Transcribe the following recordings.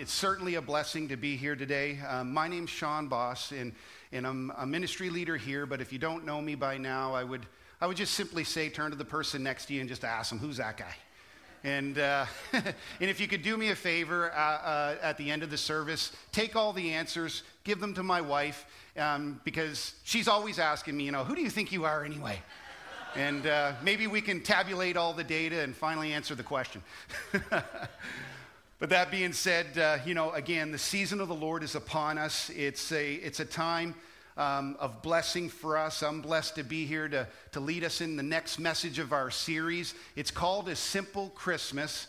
it's certainly a blessing to be here today. Um, my name's Sean Bosse, and, and I'm a ministry leader here. But if you don't know me by now, I would, I would just simply say turn to the person next to you and just ask them, who's that guy? And, uh, and if you could do me a favor uh, uh, at the end of the service, take all the answers, give them to my wife, um, because she's always asking me, you know, who do you think you are anyway? And uh, maybe we can tabulate all the data and finally answer the question. but that being said, uh, you know, again, the season of the Lord is upon us. It's a, it's a time um, of blessing for us. I'm blessed to be here to, to lead us in the next message of our series. It's called A Simple Christmas,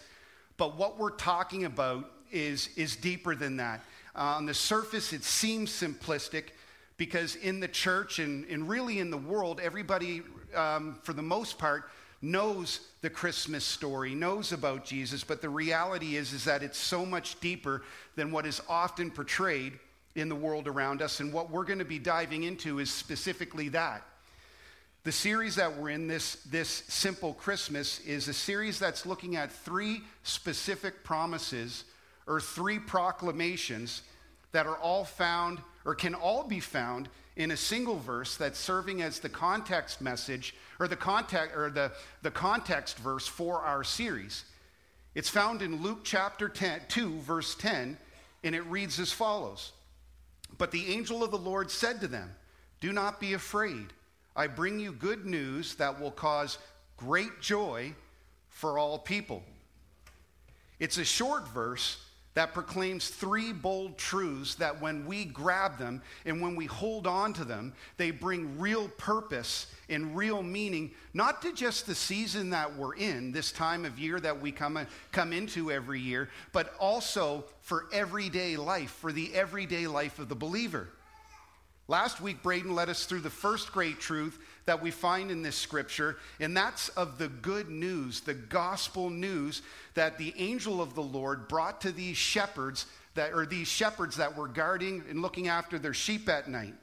but what we're talking about is, is deeper than that. Uh, on the surface, it seems simplistic because in the church and, and really in the world, everybody, um, for the most part, knows the Christmas story, knows about Jesus, but the reality is, is that it's so much deeper than what is often portrayed in the world around us. And what we're going to be diving into is specifically that. The series that we're in, this, this Simple Christmas, is a series that's looking at three specific promises or three proclamations that are all found or can all be found in a single verse that's serving as the context message or the context or the, the context verse for our series. It's found in Luke chapter 10, 2, verse 10, and it reads as follows. But the angel of the Lord said to them, Do not be afraid. I bring you good news that will cause great joy for all people. It's a short verse that proclaims three bold truths that when we grab them and when we hold on to them, they bring real purpose and real meaning, not to just the season that we're in, this time of year that we come, come into every year, but also for everyday life, for the everyday life of the believer. Last week, Braden led us through the first great truth that we find in this scripture, and that's of the good news, the gospel news that the angel of the Lord brought to these shepherds that or these shepherds that were guarding and looking after their sheep at night.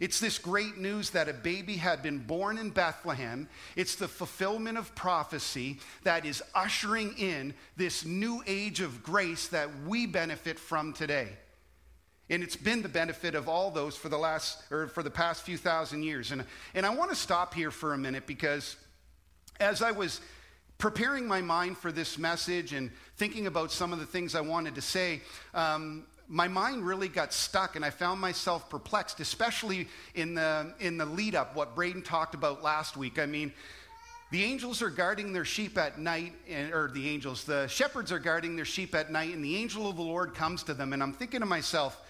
It's this great news that a baby had been born in Bethlehem. It's the fulfillment of prophecy that is ushering in this new age of grace that we benefit from today. And it's been the benefit of all those for the last or for the past few thousand years. And, and I want to stop here for a minute because as I was preparing my mind for this message and thinking about some of the things I wanted to say, um, my mind really got stuck and I found myself perplexed, especially in the, in the lead up, what Braden talked about last week. I mean, the angels are guarding their sheep at night, and, or the angels, the shepherds are guarding their sheep at night, and the angel of the Lord comes to them. And I'm thinking to myself,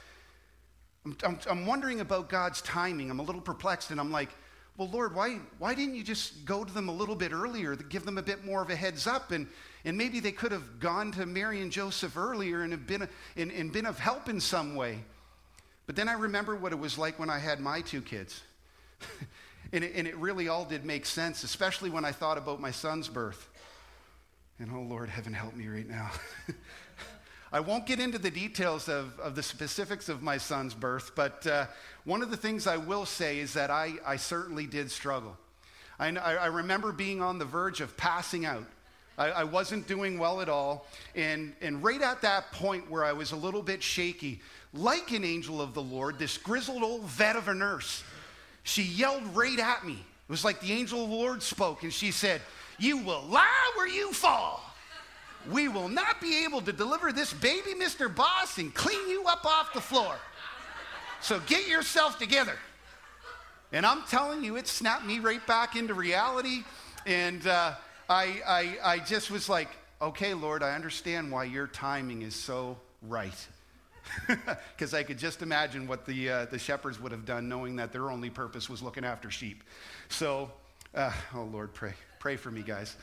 I'm, I'm, I'm, wondering about God's timing. I'm a little perplexed, and I'm like, well, Lord, why, why didn't you just go to them a little bit earlier, give them a bit more of a heads up? And, and maybe they could have gone to Mary and Joseph earlier and, have been, and, and been of help in some way. But then I remember what it was like when I had my two kids. and, it, and it really all did make sense, especially when I thought about my son's birth. And oh, Lord, heaven help me right now. I won't get into the details of, of the specifics of my son's birth, but uh, one of the things I will say is that I, I certainly did struggle. I, I remember being on the verge of passing out. I, I, wasn't doing well at all. And, and right at that point where I was a little bit shaky, like an angel of the Lord, this grizzled old vet of a nurse, she yelled right at me. It was like the angel of the Lord spoke, and she said, You will lie where you fall we will not be able to deliver this baby, Mr. Bosse, and clean you up off the floor. So get yourself together. And I'm telling you, it snapped me right back into reality. And uh, I, I, I just was like, okay, Lord, I understand why your timing is so right. Because I could just imagine what the, uh, the shepherds would have done, knowing that their only purpose was looking after sheep. So, uh, oh Lord, pray. Pray for me, guys.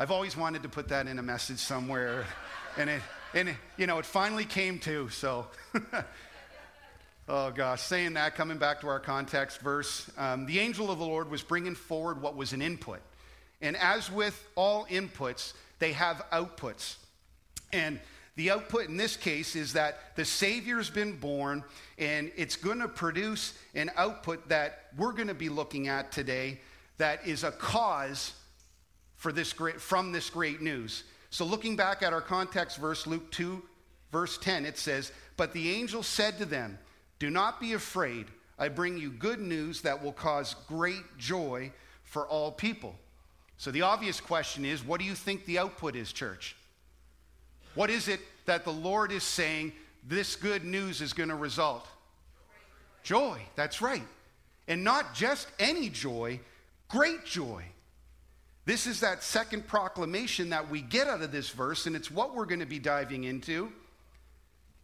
I've always wanted to put that in a message somewhere. and it, and it, you know, it finally came to, so. oh gosh, saying that, coming back to our context verse, um, the angel of the Lord was bringing forward what was an input. And as with all inputs, they have outputs. And the output in this case is that the Savior's been born, and it's going to produce an output that we're going to be looking at today that is a cause for this great, from this great news. So, looking back at our context verse, Luke 2 verse 10, it says, But the angel said to them, Do not be afraid. I bring you good news that will cause great joy for all people. So the obvious question is what do you think the output is, church? What is it that the Lord is saying this good news is going to result? Joy, that's right. And not just any joy, great joy. This is that second proclamation that we get out of this verse, and it's what we're going to be diving into.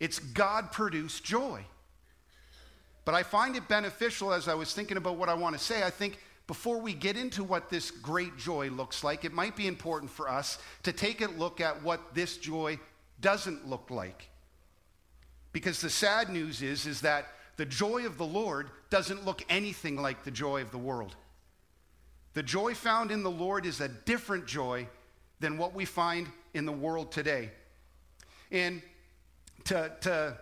It's God produced joy. But I find it beneficial as I was thinking about what I want to say. I think before we get into what this great joy looks like, it might be important for us to take a look at what this joy doesn't look like. Because the sad news is, is that the joy of the Lord doesn't look anything like the joy of the world. The joy found in the Lord is a different joy than what we find in the world today. And to, to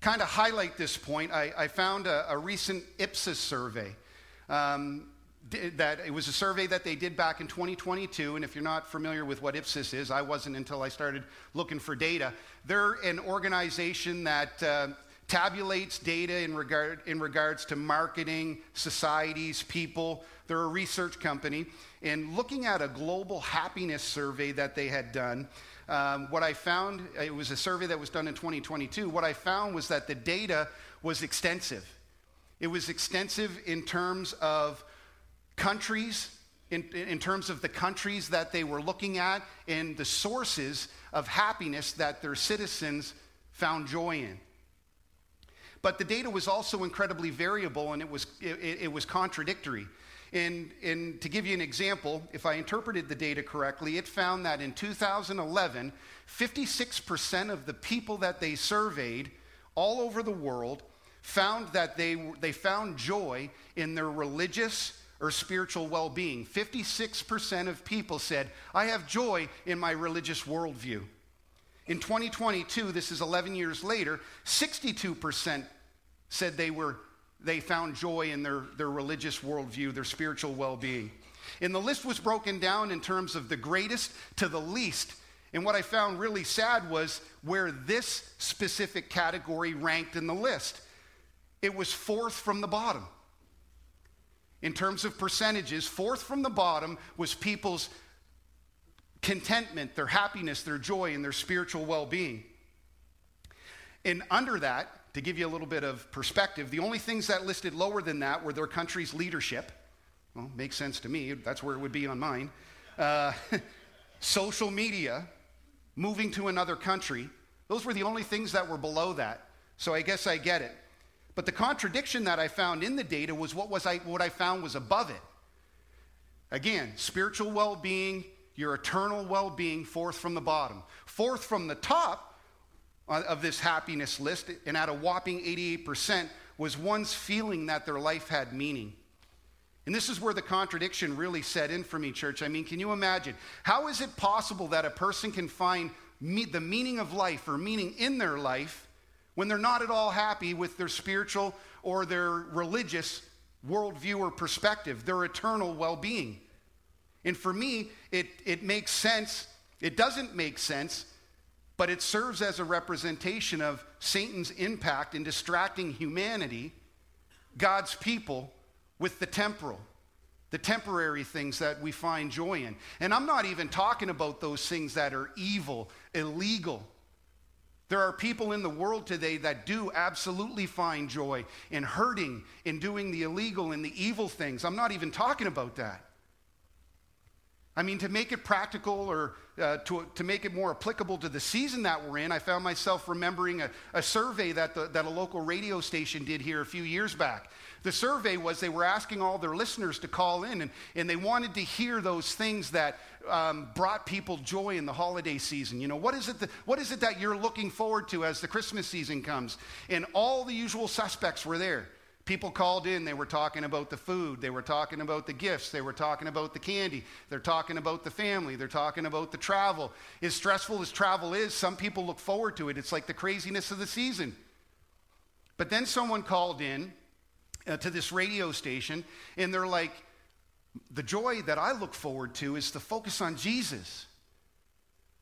kind of highlight this point, I, I found a, a, recent Ipsos survey. Um, that it was a survey that they did back in 2022 and if you're not familiar with what ipsos is i wasn't until i started looking for data they're an organization that uh, tabulates data in, regard, in regards to marketing societies people they're a research company. And looking at a global happiness survey that they had done, um, what I found, it was a survey that was done in 2022. What I found was that the data was extensive. It was extensive in terms of countries, in, in, terms of the countries that they were looking at and the sources of happiness that their citizens found joy in. But the data was also incredibly variable and it was, it, it was contradictory. And, and to give you an example, if I interpreted the data correctly, it found that in 2011, 56% of the people that they surveyed all over the world found that they, they found joy in their religious or spiritual well being. 56% of people said, I have joy in my religious worldview. In 2022, this is 11 years later, 62% said they were they found joy in their, their religious worldview, their spiritual well being. And the list was broken down in terms of the greatest to the least. And what I found really sad was where this specific category ranked in the list. It was fourth from the bottom. In terms of percentages, fourth from the bottom was people's contentment, their happiness, their joy, and their spiritual well being. And under that, to give you a little bit of perspective, the only things that listed lower than that were their country's leadership. Well, makes sense to me. That's where it would be on mine. Uh, social media, moving to another country. Those were the only things that were below that. So I guess I get it. But the contradiction that I found in the data was what, was I, what I found was above it. Again, spiritual well being, your eternal well being, fourth from the bottom. Fourth from the top of this happiness list, and at a whopping 88%, was one's feeling that their life had meaning. And this is where the contradiction really set in for me, church. I mean, can you imagine? How is it possible that a person can find me- the meaning of life or meaning in their life when they're not at all happy with their spiritual or their religious worldview or perspective, their eternal well being? And for me, it, it makes sense. It doesn't make sense but it serves as a representation of Satan's impact in distracting humanity, God's people, with the temporal, the temporary things that we find joy in. And I'm not even talking about those things that are evil, illegal. There are people in the world today that do absolutely find joy in hurting, in doing the illegal and the evil things. I'm not even talking about that. I mean, to make it practical or uh, to, to make it more applicable to the season that we're in, I found myself remembering a, a survey that, the, that a local radio station did here a few years back. The survey was they were asking all their listeners to call in, and, and they wanted to hear those things that um, brought people joy in the holiday season. You know, what is, it that, what is it that you're looking forward to as the Christmas season comes? And all the usual suspects were there. People called in, they were talking about the food, they were talking about the gifts, they were talking about the candy, they're talking about the family, they're talking about the travel. As stressful as travel is, some people look forward to it. It's like the craziness of the season. But then someone called in uh, to this radio station, and they're like, The joy that I look forward to is the focus on Jesus.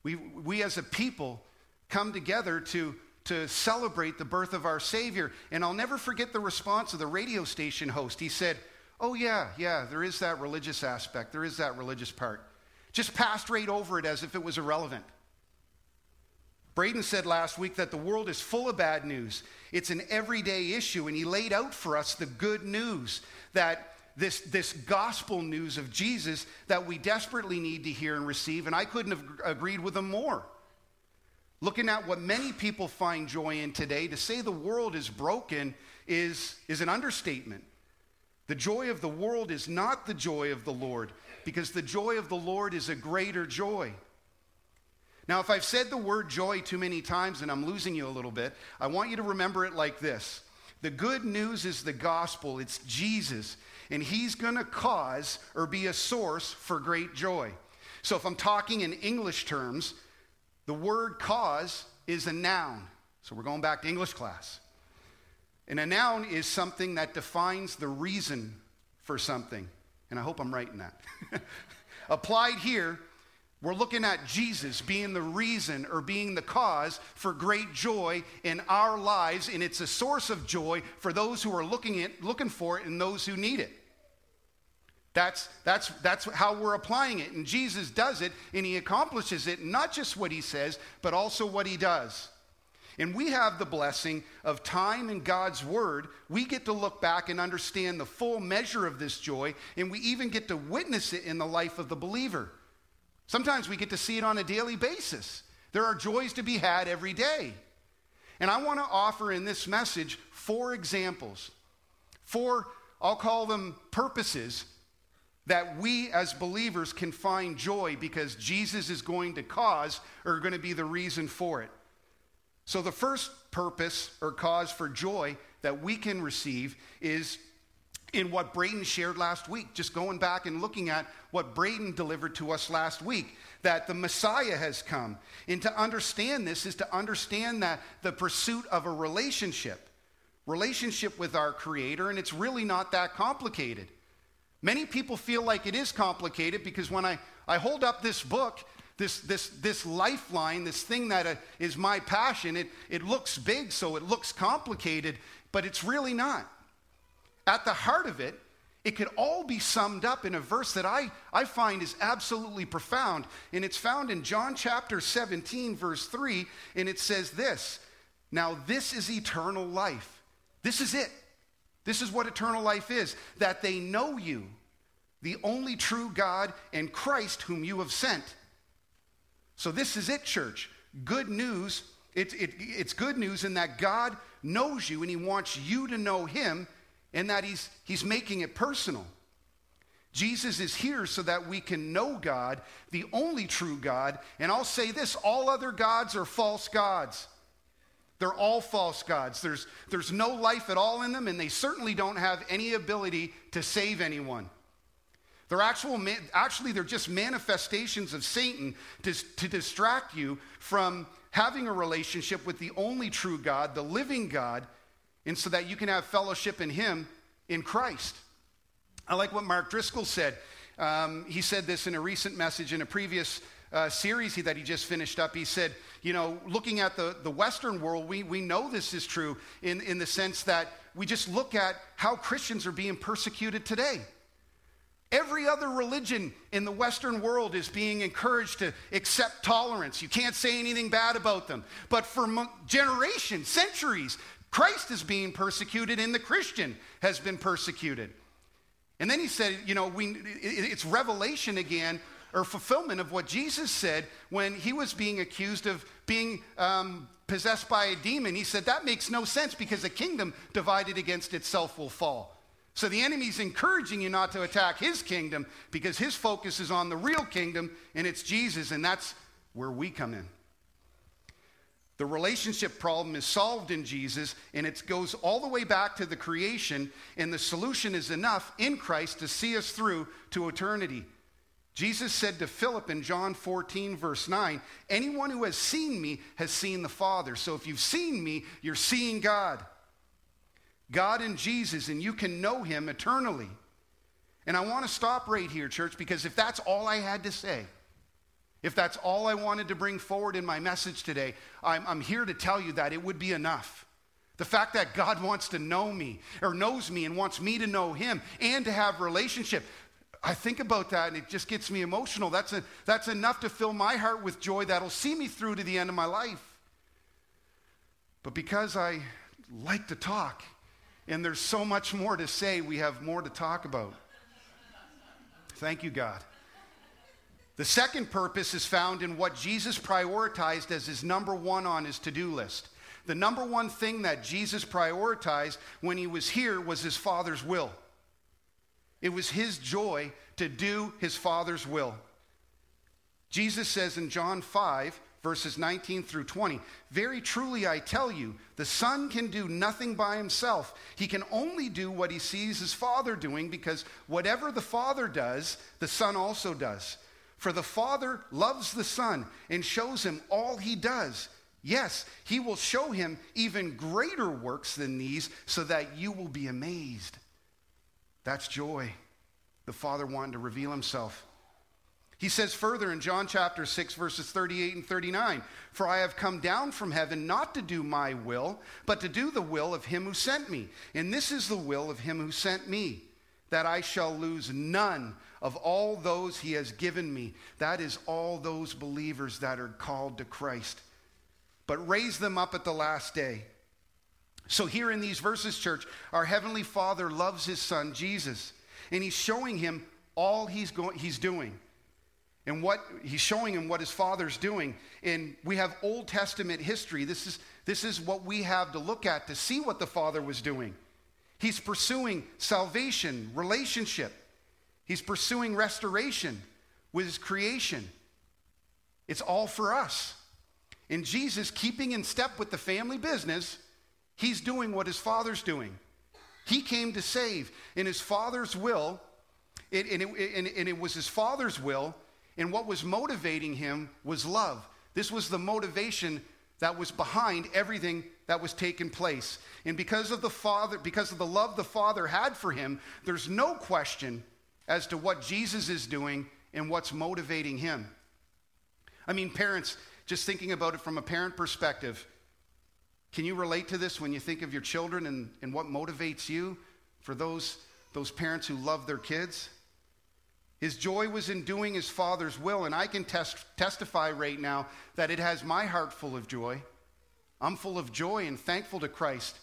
We, we as a people come together to to celebrate the birth of our Savior. And I'll never forget the response of the radio station host. He said, Oh, yeah, yeah, there is that religious aspect, there is that religious part. Just passed right over it as if it was irrelevant. Braden said last week that the world is full of bad news. It's an everyday issue, and he laid out for us the good news that this, this gospel news of Jesus that we desperately need to hear and receive, and I couldn't have agreed with him more. Looking at what many people find joy in today, to say the world is broken is, is an understatement. The joy of the world is not the joy of the Lord, because the joy of the Lord is a greater joy. Now, if I've said the word joy too many times and I'm losing you a little bit, I want you to remember it like this The good news is the gospel, it's Jesus, and He's going to cause or be a source for great joy. So, if I'm talking in English terms, the word cause is a noun. So, we're going back to English class. And a noun is something that defines the reason for something. And I hope I'm right in that. Applied here, we're looking at Jesus being the reason or being the cause for great joy in our lives, and it's a source of joy for those who are looking, at, looking for it and those who need it. That's, that's, that's how we're applying it. And Jesus does it, and he accomplishes it, not just what he says, but also what he does. And we have the blessing of time and God's Word. We get to look back and understand the full measure of this joy, and we even get to witness it in the life of the believer. Sometimes we get to see it on a daily basis. There are joys to be had every day. And I want to offer in this message four examples, four, I'll call them purposes that we as believers can find joy because Jesus is going to cause or going to be the reason for it. So, the first purpose or cause for joy that we can receive is in what Braden shared last week. Just going back and looking at what Braden delivered to us last week that the Messiah has come. And to understand this is to understand that the pursuit of a relationship, relationship with our Creator, and it's really not that complicated. Many people feel like it is complicated because when I, I hold up this book, this, this, this lifeline, this thing that uh, is my passion, it, it looks big, so it looks complicated, but it's really not. At the heart of it, it could all be summed up in a verse that I, I find is absolutely profound. And it's found in John chapter 17, verse 3. And it says this Now, this is eternal life. This is it. This is what eternal life is that they know you, the only true God, and Christ whom you have sent. So, this is it, church. Good news. It, it, it's good news in that God knows you and He wants you to know Him and that He's, he's making it personal. Jesus is here so that we can know God, the only true God. And I'll say this all other gods are false gods. They're all false gods. There's, there's no life at all in them, and they certainly don't have any ability to save anyone. They're actual, actually, they're just manifestations of Satan to, to distract you from having a relationship with the only true God, the living God, and so that you can have fellowship in Him in Christ. I like what Mark Driscoll said. Um, he said this in a recent message in a previous uh, series he, that he just finished up. He said, you know, looking at the, the Western world, we, we know this is true in, in the sense that we just look at how Christians are being persecuted today. Every other religion in the Western world is being encouraged to accept tolerance. You can't say anything bad about them. But for generations, centuries, Christ is being persecuted and the Christian has been persecuted. And then he said, you know, we, it's revelation again or fulfillment of what Jesus said when he was being accused of being um, possessed by a demon. He said, that makes no sense because a kingdom divided against itself will fall. So the enemy's encouraging you not to attack his kingdom because his focus is on the real kingdom and it's Jesus, and that's where we come in. The relationship problem is solved in Jesus, and it goes all the way back to the creation, and the solution is enough in Christ to see us through to eternity. Jesus said to Philip in John 14, verse 9, Anyone who has seen me has seen the Father. So if you've seen me, you're seeing God. God and Jesus, and you can know him eternally. And I want to stop right here, church, because if that's all I had to say, if that's all I wanted to bring forward in my message today, I'm, I'm here to tell you that it would be enough. The fact that God wants to know me or knows me and wants me to know him and to have relationship. I think about that and it just gets me emotional. That's, a, that's enough to fill my heart with joy that'll see me through to the end of my life. But because I like to talk and there's so much more to say, we have more to talk about. Thank you, God. The second purpose is found in what Jesus prioritized as his number one on his to do list. The number one thing that Jesus prioritized when he was here was his Father's will. It was his joy to do his Father's will. Jesus says in John 5, verses 19 through 20 Very truly I tell you, the Son can do nothing by himself. He can only do what he sees his Father doing, because whatever the Father does, the Son also does. For the Father loves the Son and shows him all he does. Yes, he will show him even greater works than these so that you will be amazed. That's joy. The Father wanting to reveal himself. He says further in John chapter 6, verses 38 and 39 For I have come down from heaven not to do my will, but to do the will of him who sent me. And this is the will of him who sent me, that I shall lose none of all those he has given me. That is, all those believers that are called to Christ, but raise them up at the last day. So, here in these verses, church, our Heavenly Father loves His Son, Jesus, and He's showing Him all He's, going, he's doing and what he's showing him what his father's doing. And we have old testament history. This is this is what we have to look at to see what the father was doing. He's pursuing salvation relationship. He's pursuing restoration with his creation. It's all for us. And jesus keeping in step with the family business he's doing what his father's doing. He came to save in his father's will. It, and, it, and, and it was his father's will and what was motivating him was love. This was the motivation that was behind everything that was taking place. And because of the Father, because of the love the Father had for him, there's no question as to what Jesus is doing and what's motivating him. I mean, parents, just thinking about it from a parent perspective, can you relate to this when you think of your children and, and what motivates you for those, those parents who love their kids? His joy was in doing his Father's will, and I can test, testify right now that it has my heart full of joy. I'm full of joy and thankful to Christ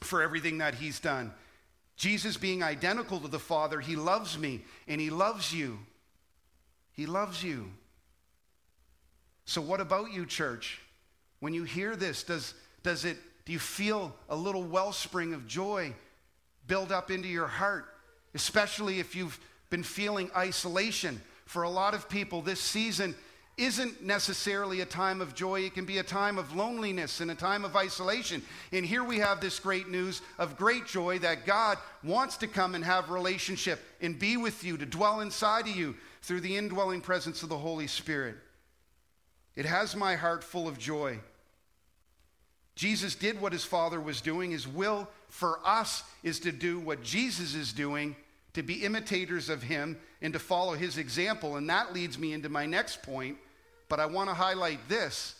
for everything that he's done. Jesus being identical to the Father, he loves me and he loves you. He loves you. So, what about you, church? When you hear this, does, does it, do you feel a little wellspring of joy build up into your heart? Especially if you've been feeling isolation. For a lot of people, this season isn't necessarily a time of joy. It can be a time of loneliness and a time of isolation. And here we have this great news of great joy that God wants to come and have relationship and be with you, to dwell inside of you through the indwelling presence of the Holy Spirit. It has my heart full of joy. Jesus did what his Father was doing. His will for us is to do what Jesus is doing to be imitators of him and to follow his example. And that leads me into my next point. But I want to highlight this.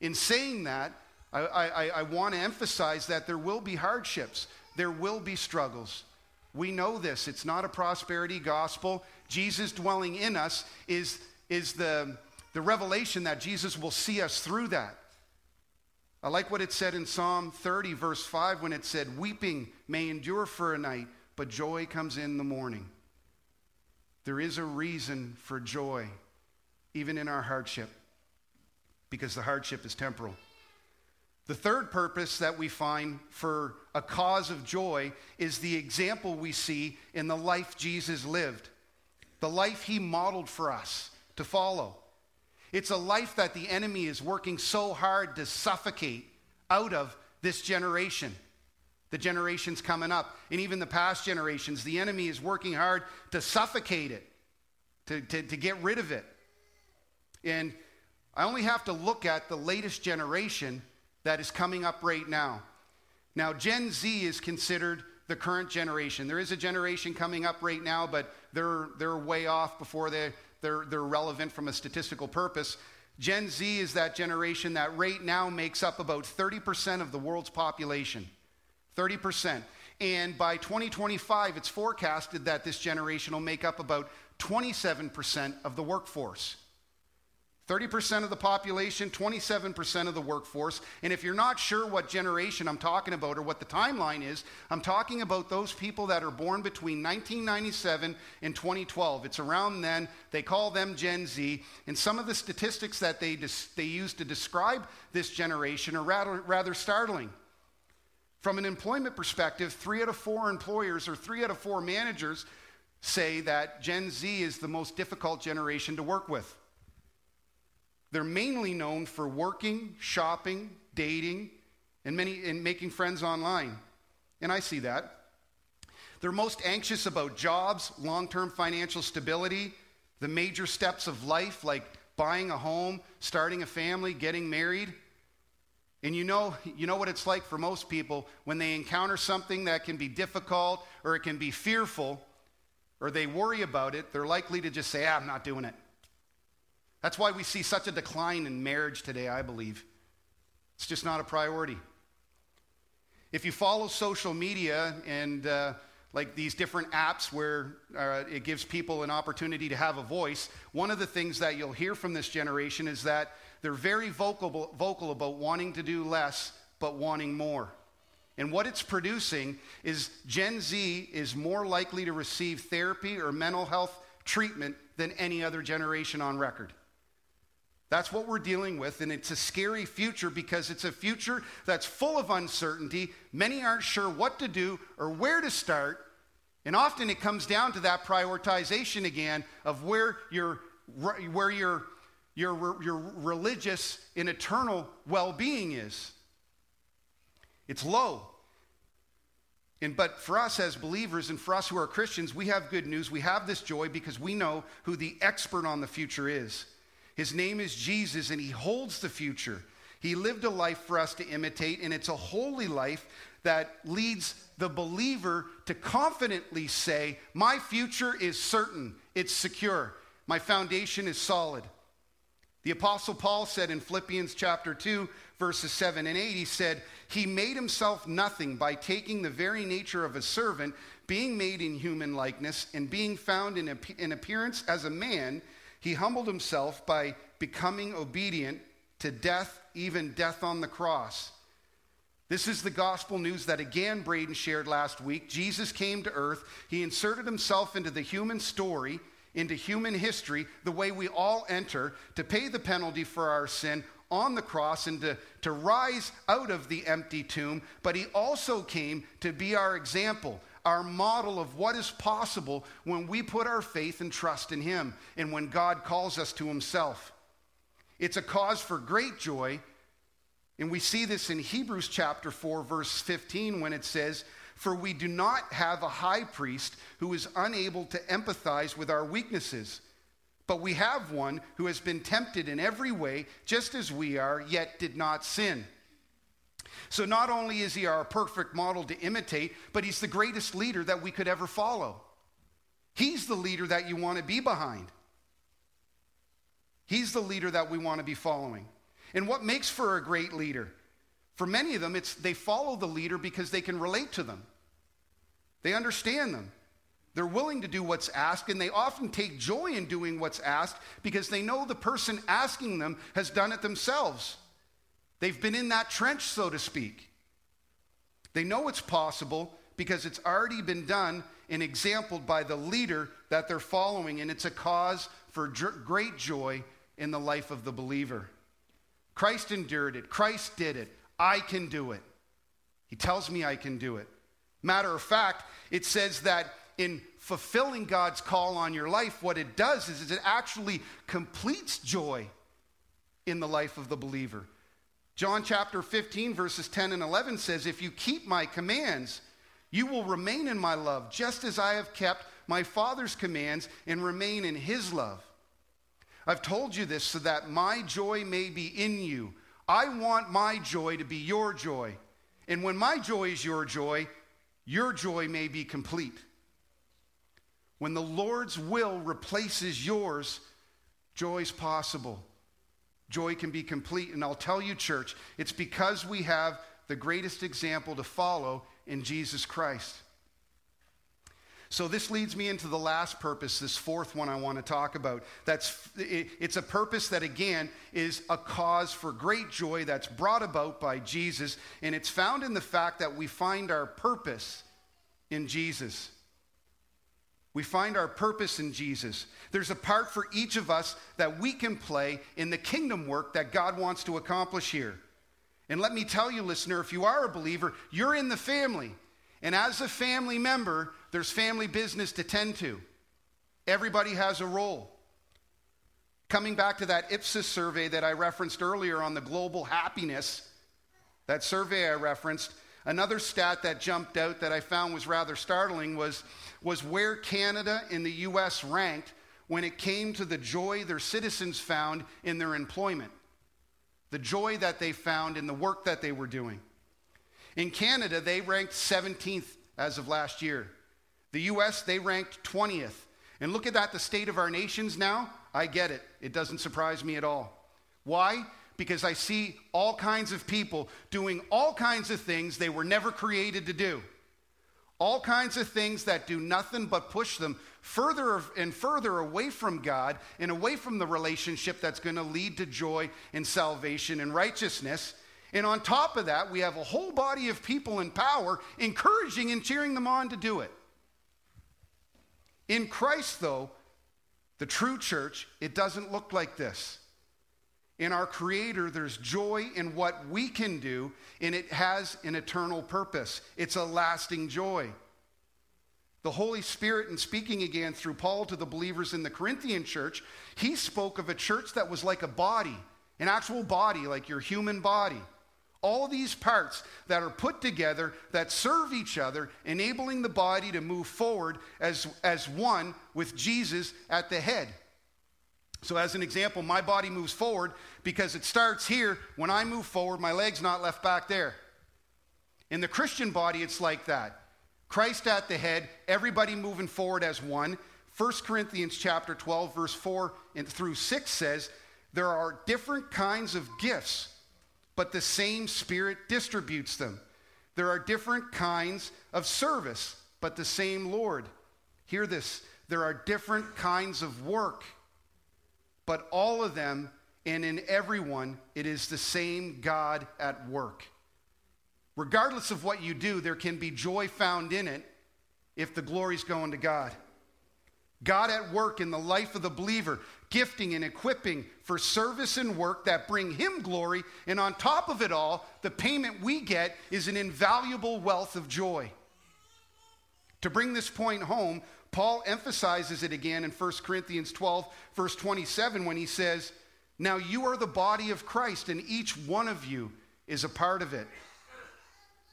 In saying that, I, I, I want to emphasize that there will be hardships, there will be struggles. We know this. It's not a prosperity gospel. Jesus dwelling in us is, is the, the revelation that Jesus will see us through that. I like what it said in Psalm 30, verse 5, when it said, Weeping may endure for a night, but joy comes in the morning. There is a reason for joy, even in our hardship, because the hardship is temporal. The third purpose that we find for a cause of joy is the example we see in the life Jesus lived, the life he modeled for us to follow. It's a life that the enemy is working so hard to suffocate out of this generation the generations coming up, and even the past generations. The enemy is working hard to suffocate it, to, to, to get rid of it. And I only have to look at the latest generation that is coming up right now. Now, Gen Z is considered the current generation. There is a generation coming up right now, but they're, they're way off before they, they're, they're relevant from a statistical purpose. Gen Z is that generation that right now makes up about 30% of the world's population. 30%. And by 2025, it's forecasted that this generation will make up about 27% of the workforce. 30% of the population, 27% of the workforce. And if you're not sure what generation I'm talking about or what the timeline is, I'm talking about those people that are born between 1997 and 2012. It's around then. They call them Gen Z. And some of the statistics that they, dis- they use to describe this generation are rather, rather startling. From an employment perspective, three out of four employers or three out of four managers say that Gen Z is the most difficult generation to work with. They're mainly known for working, shopping, dating, and, many, and making friends online. And I see that. They're most anxious about jobs, long term financial stability, the major steps of life like buying a home, starting a family, getting married. And you know, you know what it's like for most people when they encounter something that can be difficult or it can be fearful or they worry about it, they're likely to just say, ah, I'm not doing it. That's why we see such a decline in marriage today, I believe. It's just not a priority. If you follow social media and uh, like these different apps where uh, it gives people an opportunity to have a voice, one of the things that you'll hear from this generation is that they're very vocal, vocal about wanting to do less, but wanting more. And what it's producing is Gen Z is more likely to receive therapy or mental health treatment than any other generation on record. That's what we're dealing with, and it's a scary future because it's a future that's full of uncertainty. Many aren't sure what to do or where to start, and often it comes down to that prioritization again of where your, where your, your, your religious and eternal well being is. It's low. And, but for us as believers and for us who are Christians, we have good news. We have this joy because we know who the expert on the future is. His name is Jesus, and he holds the future. He lived a life for us to imitate, and it's a holy life that leads the believer to confidently say, My future is certain, it's secure, my foundation is solid. The Apostle Paul said in Philippians chapter 2, verses 7 and 8, he said, He made himself nothing by taking the very nature of a servant, being made in human likeness, and being found in, in appearance as a man he humbled himself by becoming obedient to death, even death on the cross. This is the gospel news that again Braden shared last week. Jesus came to earth. He inserted himself into the human story, into human history, the way we all enter, to pay the penalty for our sin on the cross and to, to rise out of the empty tomb. But he also came to be our example, our model of what is possible when we put our faith and trust in Him and when God calls us to Himself. It's a cause for great joy. And we see this in Hebrews chapter 4, verse 15, when it says, For we do not have a high priest who is unable to empathize with our weaknesses, but we have one who has been tempted in every way, just as we are, yet did not sin. So not only is he our perfect model to imitate, but he's the greatest leader that we could ever follow. He's the leader that you want to be behind. He's the leader that we want to be following. And what makes for a great leader? For many of them, it's they follow the leader because they can relate to them. They understand them. They're willing to do what's asked, and they often take joy in doing what's asked because they know the person asking them has done it themselves. They've been in that trench, so to speak. They know it's possible because it's already been done and exampled by the leader that they're following, and it's a cause for great joy in the life of the believer. Christ endured it, Christ did it. I can do it. He tells me I can do it. Matter of fact, it says that in fulfilling God's call on your life, what it does is it actually completes joy in the life of the believer. John chapter 15, verses 10 and 11 says, If you keep my commands, you will remain in my love, just as I have kept my Father's commands and remain in his love. I've told you this so that my joy may be in you. I want my joy to be your joy. And when my joy is your joy, your joy may be complete. When the Lord's will replaces yours, Joy's possible. Joy can be complete. And I'll tell you, church, it's because we have the greatest example to follow in Jesus Christ. So this leads me into the last purpose, this fourth one I want to talk about. That's it's a purpose that again is a cause for great joy that's brought about by Jesus, and it's found in the fact that we find our purpose in Jesus. We find our purpose in Jesus. There's a part for each of us that we can play in the kingdom work that God wants to accomplish here. And let me tell you, listener, if you are a believer, you're in the family. And as a family member, there's family business to tend to. Everybody has a role. Coming back to that Ipsos survey that I referenced earlier on the global happiness, that survey I referenced, another stat that jumped out that I found was rather startling was, was where Canada and the US ranked when it came to the joy their citizens found in their employment, the joy that they found in the work that they were doing. In Canada, they ranked 17th as of last year. The US, they ranked 20th. And look at that, the state of our nations now. I get it. It doesn't surprise me at all. Why? Because I see all kinds of people doing all kinds of things they were never created to do. All kinds of things that do nothing but push them further and further away from God and away from the relationship that's going to lead to joy and salvation and righteousness. And on top of that, we have a whole body of people in power encouraging and cheering them on to do it. In Christ, though, the true church, it doesn't look like this. In our Creator, there's joy in what we can do, and it has an eternal purpose. It's a lasting joy. The Holy Spirit, in speaking again through Paul to the believers in the Corinthian church, he spoke of a church that was like a body, an actual body, like your human body. All these parts that are put together that serve each other, enabling the body to move forward as, as one with Jesus at the head. So, as an example, my body moves forward because it starts here. When I move forward, my leg's not left back there. In the Christian body, it's like that. Christ at the head, everybody moving forward as one. 1 Corinthians chapter 12, verse 4 and through 6 says, There are different kinds of gifts but the same Spirit distributes them. There are different kinds of service, but the same Lord. Hear this there are different kinds of work, but all of them and in everyone, it is the same God at work. Regardless of what you do, there can be joy found in it if the glory's going to God. God at work in the life of the believer, gifting and equipping for service and work that bring him glory. And on top of it all, the payment we get is an invaluable wealth of joy. To bring this point home, Paul emphasizes it again in 1 Corinthians 12, verse 27, when he says, Now you are the body of Christ, and each one of you is a part of it.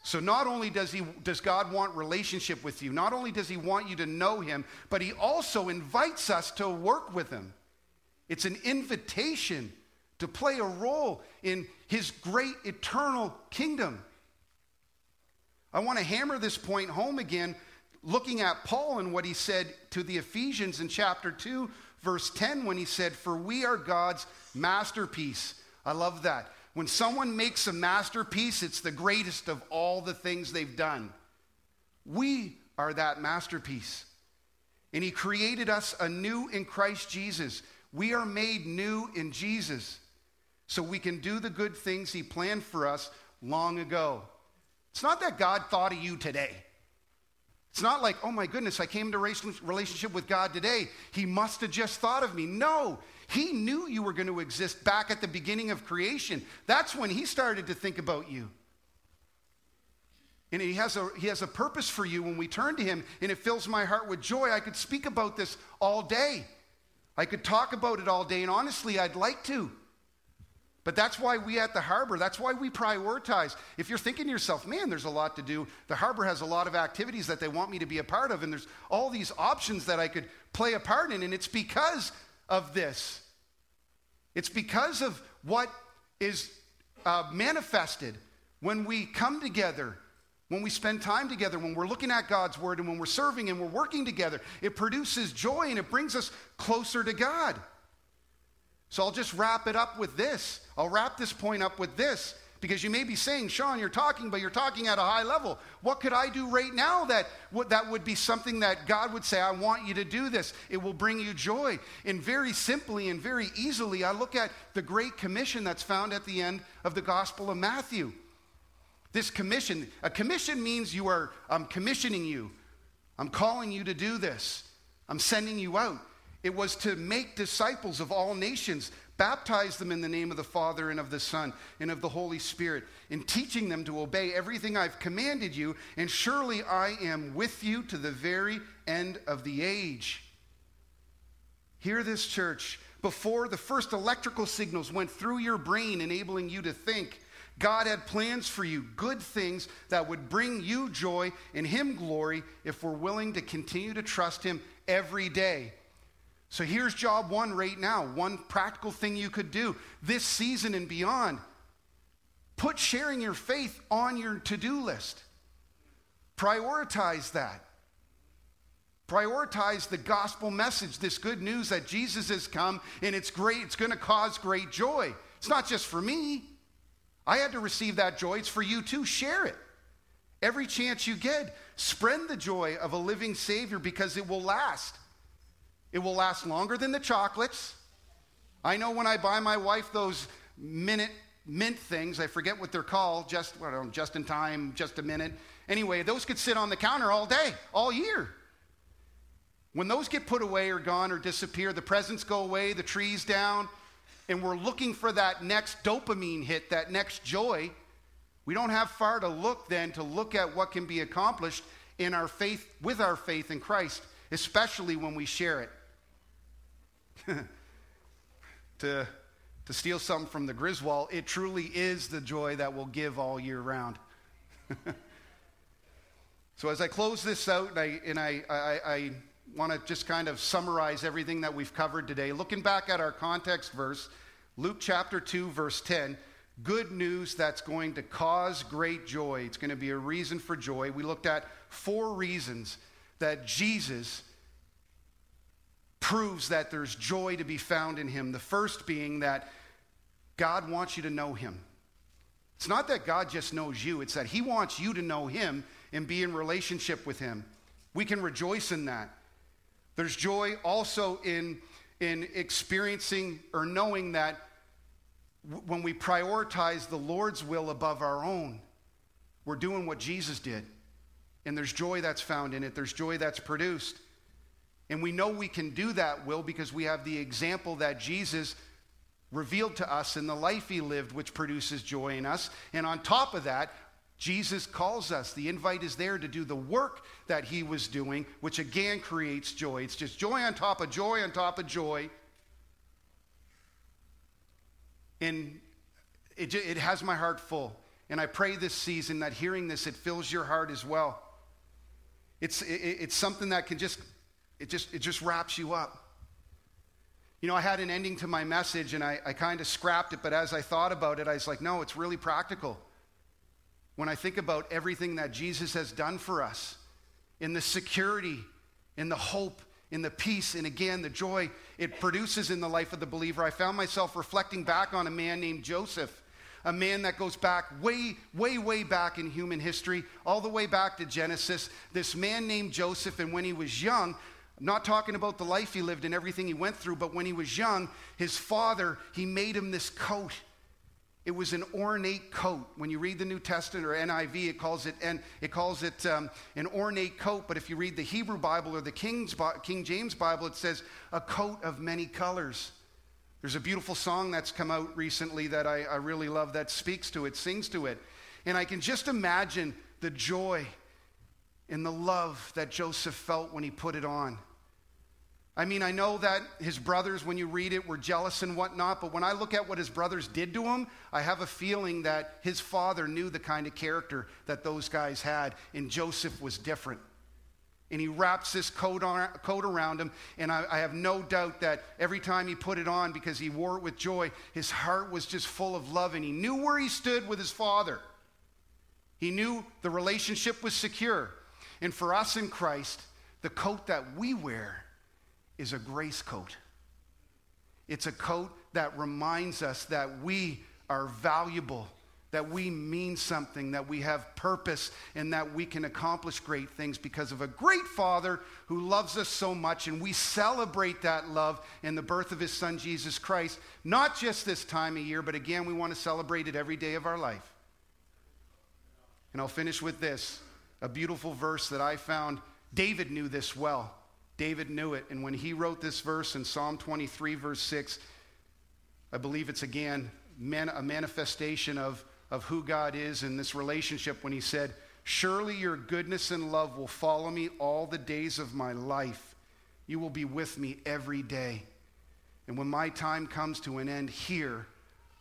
So not only does he does God want relationship with you, not only does he want you to know him, but he also invites us to work with him. It's an invitation to play a role in his great eternal kingdom. I want to hammer this point home again looking at Paul and what he said to the Ephesians in chapter 2 verse 10 when he said for we are God's masterpiece. I love that. When someone makes a masterpiece, it's the greatest of all the things they've done. We are that masterpiece. And He created us anew in Christ Jesus. We are made new in Jesus so we can do the good things He planned for us long ago. It's not that God thought of you today. It's not like, oh my goodness, I came into relationship with God today. He must have just thought of me. No, he knew you were going to exist back at the beginning of creation. That's when he started to think about you. And he has, a, he has a purpose for you when we turn to him, and it fills my heart with joy. I could speak about this all day. I could talk about it all day, and honestly, I'd like to. But that's why we at the harbor, that's why we prioritize. If you're thinking to yourself, man, there's a lot to do, the harbor has a lot of activities that they want me to be a part of, and there's all these options that I could play a part in, and it's because of this. It's because of what is uh, manifested when we come together, when we spend time together, when we're looking at God's word, and when we're serving and we're working together. It produces joy and it brings us closer to God. So I'll just wrap it up with this. I'll wrap this point up with this. Because you may be saying, Sean, you're talking, but you're talking at a high level. What could I do right now that would, that would be something that God would say, I want you to do this? It will bring you joy. And very simply and very easily, I look at the Great Commission that's found at the end of the Gospel of Matthew. This commission, a commission means you are, I'm commissioning you. I'm calling you to do this. I'm sending you out. It was to make disciples of all nations, baptize them in the name of the Father and of the Son and of the Holy Spirit, and teaching them to obey everything I've commanded you, and surely I am with you to the very end of the age. Hear this, church. Before the first electrical signals went through your brain, enabling you to think, God had plans for you, good things that would bring you joy and Him glory if we're willing to continue to trust Him every day. So here's job one right now one practical thing you could do this season and beyond. Put sharing your faith on your to do list. Prioritize that. Prioritize the gospel message, this good news that Jesus has come and it's great, it's going to cause great joy. It's not just for me. I had to receive that joy, it's for you too. Share it. Every chance you get, spread the joy of a living Savior because it will last. It will last longer than the chocolates. I know when I buy my wife those minute mint things, I forget what they're called, just, well, just in time, just a minute. Anyway, those could sit on the counter all day, all year. When those get put away or gone or disappear, the presents go away, the tree's down, and we're looking for that next dopamine hit, that next joy. We don't have far to look then to look at what can be accomplished in our faith, with our faith in Christ, especially when we share it. to, to steal something from the Griswold, it truly is the joy that will give all year round. so as I close this out, and I, and I, I, I want to just kind of summarize everything that we've covered today, looking back at our context verse, Luke chapter 2, verse 10 good news that's going to cause great joy. It's going to be a reason for joy. We looked at four reasons that Jesus proves that there's joy to be found in him. The first being that God wants you to know him. It's not that God just knows you, it's that he wants you to know him and be in relationship with him. We can rejoice in that. There's joy also in, in experiencing or knowing that when we prioritize the Lord's will above our own, we're doing what Jesus did. And there's joy that's found in it, there's joy that's produced. And we know we can do that will because we have the example that Jesus revealed to us in the life he lived, which produces joy in us. And on top of that, Jesus calls us. The invite is there to do the work that he was doing, which again creates joy. It's just joy on top of joy on top of joy. And it, it has my heart full. And I pray this season that hearing this, it fills your heart as well. It's, it, it's something that can just it just, it just wraps you up. You know, I had an ending to my message and I, I kind of scrapped it, but as I thought about it, I was like, no, it's really practical. When I think about everything that Jesus has done for us, in the security, in the hope, in the peace, and again, the joy it produces in the life of the believer, I found myself reflecting back on a man named Joseph, a man that goes back way, way, way back in human history, all the way back to Genesis. This man named Joseph, and when he was young, I'm not talking about the life he lived and everything he went through, but when he was young, his father, he made him this coat. It was an ornate coat. When you read the New Testament or NIV, it calls it, and it calls it um, an ornate coat. But if you read the Hebrew Bible or the King's, King James Bible, it says a coat of many colors. There's a beautiful song that's come out recently that I, I really love that speaks to it, sings to it. And I can just imagine the joy and the love that Joseph felt when he put it on. I mean, I know that his brothers, when you read it, were jealous and whatnot, but when I look at what his brothers did to him, I have a feeling that his father knew the kind of character that those guys had, and Joseph was different. And he wraps this coat, on, coat around him, and I, I have no doubt that every time he put it on, because he wore it with joy, his heart was just full of love, and he knew where he stood with his father. He knew the relationship was secure. And for us in Christ, the coat that we wear is a grace coat. It's a coat that reminds us that we are valuable, that we mean something, that we have purpose, and that we can accomplish great things because of a great Father who loves us so much. And we celebrate that love in the birth of His Son, Jesus Christ, not just this time of year, but again, we want to celebrate it every day of our life. And I'll finish with this a beautiful verse that I found. David knew this well. David knew it. And when he wrote this verse in Psalm 23, verse 6, I believe it's again man, a manifestation of, of who God is in this relationship when he said, Surely your goodness and love will follow me all the days of my life. You will be with me every day. And when my time comes to an end here,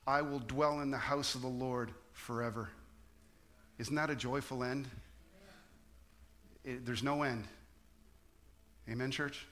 I will dwell in the house of the Lord forever. Isn't that a joyful end? It, there's no end. Amen, church?